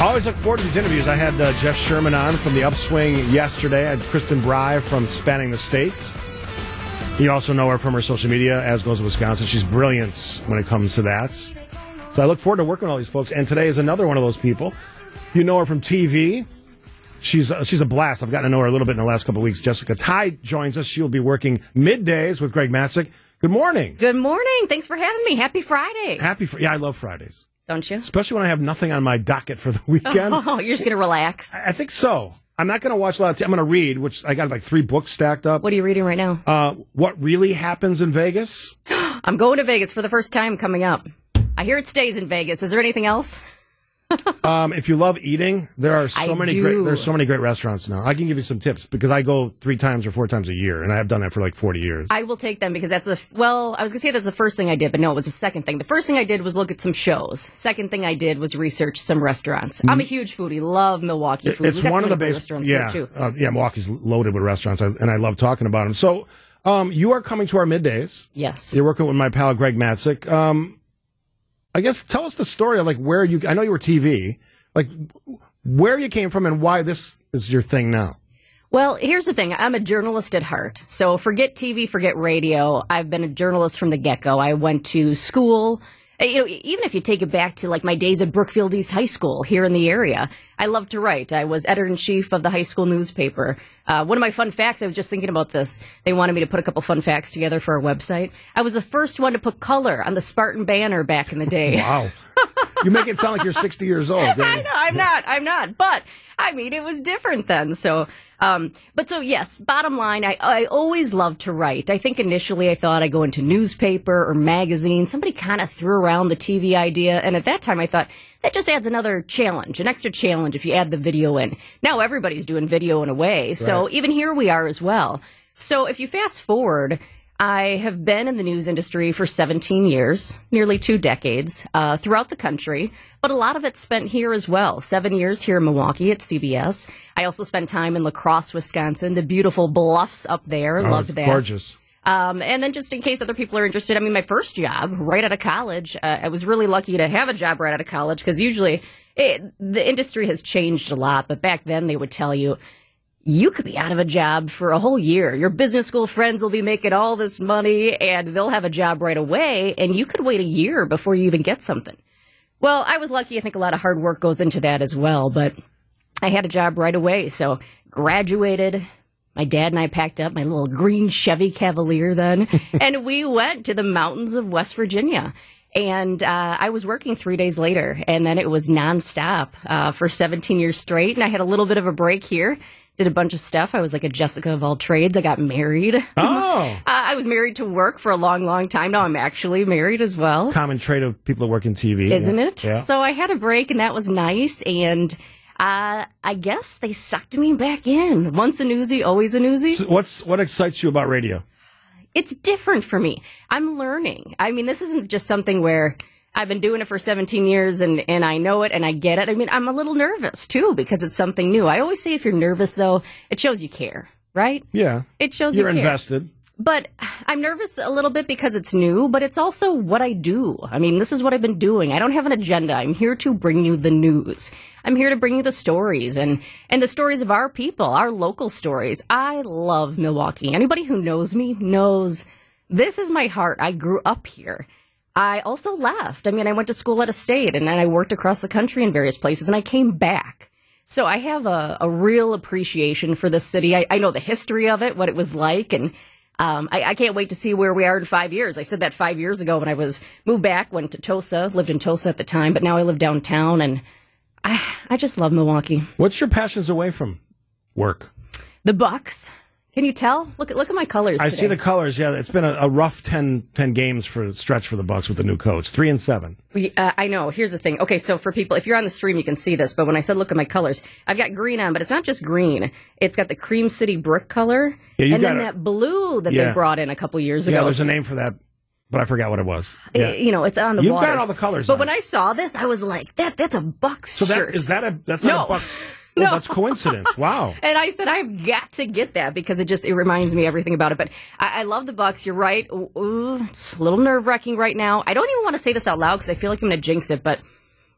Always look forward to these interviews. I had uh, Jeff Sherman on from The Upswing yesterday. I had Kristen Bry from Spanning the States. You also know her from her social media, as goes Wisconsin. She's brilliant when it comes to that. So I look forward to working with all these folks. And today is another one of those people. You know her from TV. She's uh, she's a blast. I've gotten to know her a little bit in the last couple of weeks. Jessica Tighe joins us. She will be working middays with Greg Matzek. Good morning. Good morning. Thanks for having me. Happy Friday. Happy. Fr- yeah, I love Fridays, Don't you? especially when I have nothing on my docket for the weekend. Oh, you're just going to relax. I think so. I'm not going to watch a lot of. TV. I'm going to read, which I got like three books stacked up. What are you reading right now? Uh, what really happens in Vegas? I'm going to Vegas for the first time coming up. I hear it stays in Vegas. Is there anything else? Um, if you love eating, there are so I many do. great. There's so many great restaurants now. I can give you some tips because I go three times or four times a year, and I have done that for like 40 years. I will take them because that's a well. I was gonna say that's the first thing I did, but no, it was the second thing. The first thing I did was look at some shows. Second thing I did was research some restaurants. I'm a huge foodie. Love Milwaukee food. It's one of the base. restaurants Yeah, too. uh, yeah. Milwaukee's loaded with restaurants, and I love talking about them. So, um, you are coming to our middays. Yes. You're working with my pal Greg Matzek. Um, I guess tell us the story of like where you. I know you were TV. Like where you came from and why this is your thing now. Well, here's the thing. I'm a journalist at heart. So forget TV, forget radio. I've been a journalist from the get go. I went to school. Uh, You know, even if you take it back to like my days at Brookfield East High School here in the area, I love to write. I was editor in chief of the high school newspaper. Uh, one of my fun facts, I was just thinking about this. They wanted me to put a couple fun facts together for our website. I was the first one to put color on the Spartan banner back in the day. Wow. you make it sound like you're 60 years old. I know, I'm not. I'm not. But I mean, it was different then. So, um, but so yes. Bottom line, I I always loved to write. I think initially I thought I'd go into newspaper or magazine. Somebody kind of threw around the TV idea, and at that time I thought that just adds another challenge, an extra challenge if you add the video in. Now everybody's doing video in a way, so Right. even here we are as well. So if you fast forward. I have been in the news industry for 17 years, nearly two decades, uh, throughout the country, but a lot of it spent here as well. Seven years here in Milwaukee at CBS. I also spent time in La Crosse, Wisconsin, the beautiful bluffs up there. Oh, Loved that. Gorgeous. Um, and then just in case other people are interested, I mean, my first job right out of college, uh, I was really lucky to have a job right out of college because usually it, the industry has changed a lot, but back then they would tell you, you could be out of a job for a whole year. Your business school friends will be making all this money and they'll have a job right away and you could wait a year before you even get something. Well, I was lucky. I think a lot of hard work goes into that as well, but I had a job right away. So graduated. My dad and I packed up my little green Chevy Cavalier then, and we went to the mountains of West Virginia. And uh, I was working three days later, and then it was nonstop uh, for 17 years straight. And I had a little bit of a break here, did a bunch of stuff. I was like a Jessica of all trades. I got married. Uh, Oh, I was married to work for a long, long time. Now I'm actually married as well common trait of people that work in TV, isn't Yeah. it? Yeah. So I had a break, and that was nice. And uh, I guess they sucked me back in. Once a newsie, always a newsie. So what's what excites you about radio? it's different for me. I'm learning. I mean, this isn't just something where I've been doing it for 17 years and, and I know it and I get it. I mean, I'm a little nervous too because it's something new. I always say if you're nervous though, it shows you care, right? Yeah, It shows you're you care. invested. But I'm nervous a little bit because it's new, but it's also what I do. I mean, this is what I've been doing. I don't have an agenda. I'm here to bring you the news. I'm here to bring you the stories and, and the stories of our people, our local stories. I love Milwaukee. Anybody who knows me knows this is my heart. I grew up here. I also left. I mean, I went to school at a state and then I worked across the country in various places and I came back. So I have a, a real appreciation for this city. I, I know the history of it, what it was like, and um, I, I can't wait to see where we are in five years. I said that five years ago when I was moved back, went to Tosa, lived in Tosa at the time, but now I live downtown, and I, I just love Milwaukee. What's your passions away from work? The Bucks. Can you tell? Look at look at my colors. I today. see the colors. Yeah, it's been a, a rough 10, 10 games for stretch for the Bucks with the new coach. Three and seven. We- Uh, I know. Here's the thing. Okay, so for people, if you're on the stream, you can see this. But when I said look at my colors, I've got green on, but it's not just green. It's got the cream city brick color, Yeah, and then it. that blue that Yeah. they brought in a couple years ago. Yeah, there's a name for that, but I forgot what it was. Yeah. You know, it's on the You've got all the colors But when it. I saw this, I was like, that that's a Bucks So that shirt. is that a that's not No. a Bucks. Oh, No. that's coincidence. Wow. and I said, I've got to get that because it just it reminds me everything about it. But I, I love the Bucks. You're right. Ooh, it's a little nerve wracking right now. I don't even want to say this out loud because I feel like I'm going to jinx it. But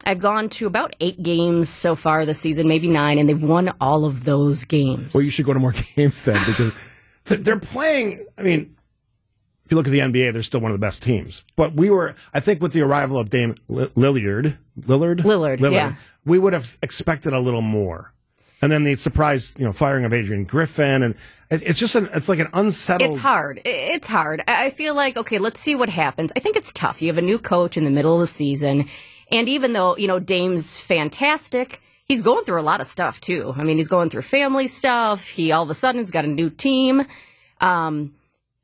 I've gone to about eight games so far this season, maybe nine, and they've won all of those games. Well, you should go to more games then because they're playing. I mean, you look at the NBA, they're still one of the best teams. But we were, I think, with the arrival of Dame Lillard, Lillard, Lillard, Lillard yeah. we would have expected a little more. And then the surprise, you know, firing of Adrian Griffin, and it's just an, it's like an unsettled. It's hard. It's hard. I feel like okay, let's see what happens. I think it's tough. You have a new coach in the middle of the season, and even though you know Dame's fantastic, he's going through a lot of stuff too. I mean, he's going through family stuff. He all of a sudden has got a new team. Um,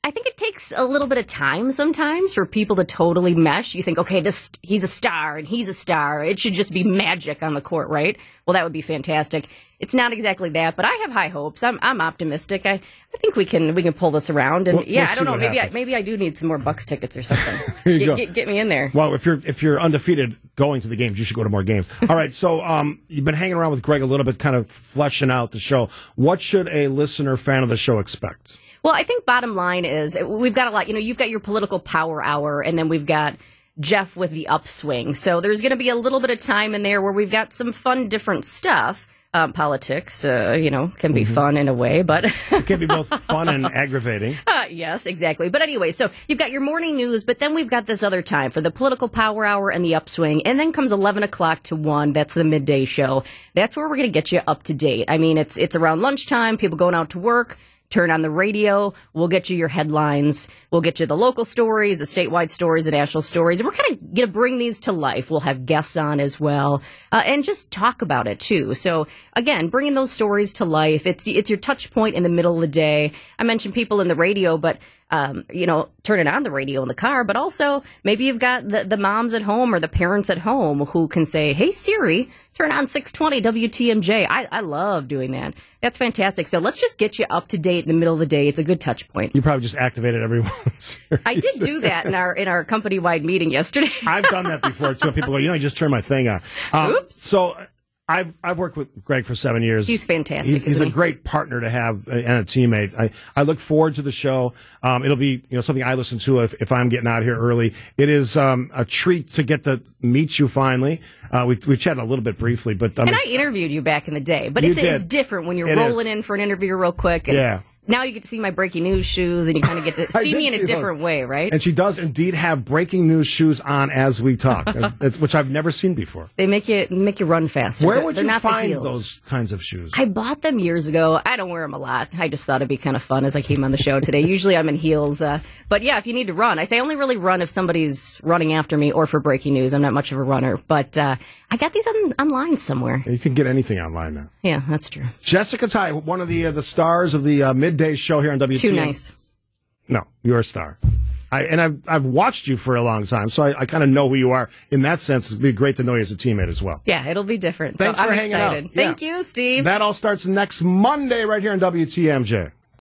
I think it takes a little bit of time sometimes for people to totally mesh. You think, okay, this he's a star and he's a star. It should just be magic on the court, right? Well, that would be fantastic. It's not exactly that, but I have high hopes. I'm I'm optimistic. I, I think we can we can pull this around. And we'll, yeah, we'll I don't know. Maybe happens. I, maybe I do need some more Bucks tickets or something. get, get, get, me in there. Well, if you're if you're undefeated going to the games, you should go to more games. All right. So um, you've been hanging around with Greg a little bit, kind of fleshing out the show. What should a listener fan of the show expect? Well, I think bottom line is we've got a lot. You know, you've got your political power hour, and then we've got Jeff with the upswing. So there's going to be a little bit of time in there where we've got some fun, different stuff. Um, politics, uh, you know, can be mm-hmm. fun in a way, but it can be both fun and aggravating. Uh, yes, exactly. But anyway, so you've got your morning news, but then we've got this other time for the political power hour and the upswing, and then comes eleven o'clock to one. That's the midday show. That's where we're going to get you up to date. I mean, it's it's around lunchtime, people going out to work turn on the radio. We'll get you your headlines. We'll get you the local stories, the statewide stories, the national stories. And we're kind of going to bring these to life. We'll have guests on as well, uh, and just talk about it too. So again, bringing those stories to life. It's it's your touch point in the middle of the day. I mentioned people in the radio, but um, you know, turning on the radio in the car, but also maybe you've got the, the moms at home or the parents at home who can say, Hey Siri, turn on 620 WTMJ. I, I love doing that. That's fantastic. So let's just get you up to date in the middle of the day. It's a good touch point. You probably just activated everyone. I did do that in our in our company wide meeting yesterday. I've done that before So People go, you know, I just turned my thing on. Um, Oops. So I've I've worked with Greg for seven years. He's fantastic. He's, he's a he? great partner to have and a teammate. I, I look forward to the show. Um, it'll be you know something I listen to if, if I'm getting out here early. It is um, a treat to get to meet you finally. Uh, we we chatted a little bit briefly, but I'm and I interviewed you back in the day. But it's, it's different when you're it rolling is. in for an interview real quick. And, yeah now you get to see my breaking news shoes and you kind of get to see me in a different way, right? And she does indeed have breaking news shoes on as we talk, which I've never seen before. They make you make you run faster. Where would They're you find those kinds of shoes? I bought them years ago. I don't wear them a lot. I just thought it'd be kind of fun as I came on the show today. Usually I'm in heels, uh, but yeah, if you need to run, I say I only really run if somebody's running after me or for breaking news. I'm not much of a runner, but uh, I got these on, online somewhere. You can get anything online now. Yeah, that's true. Jessica Tighe, one of the uh, the stars of the uh, midday show here on WTM. Too nice. No, you're a star. I, and I've I've watched you for a long time, so I, I kind of know who you are. In that sense, it'd be great to know you as a teammate as well. Yeah, it'll be different. Thanks so for I'm hanging excited. out. Thank yeah. you, Steve. That all starts next Monday right here on WTMJ.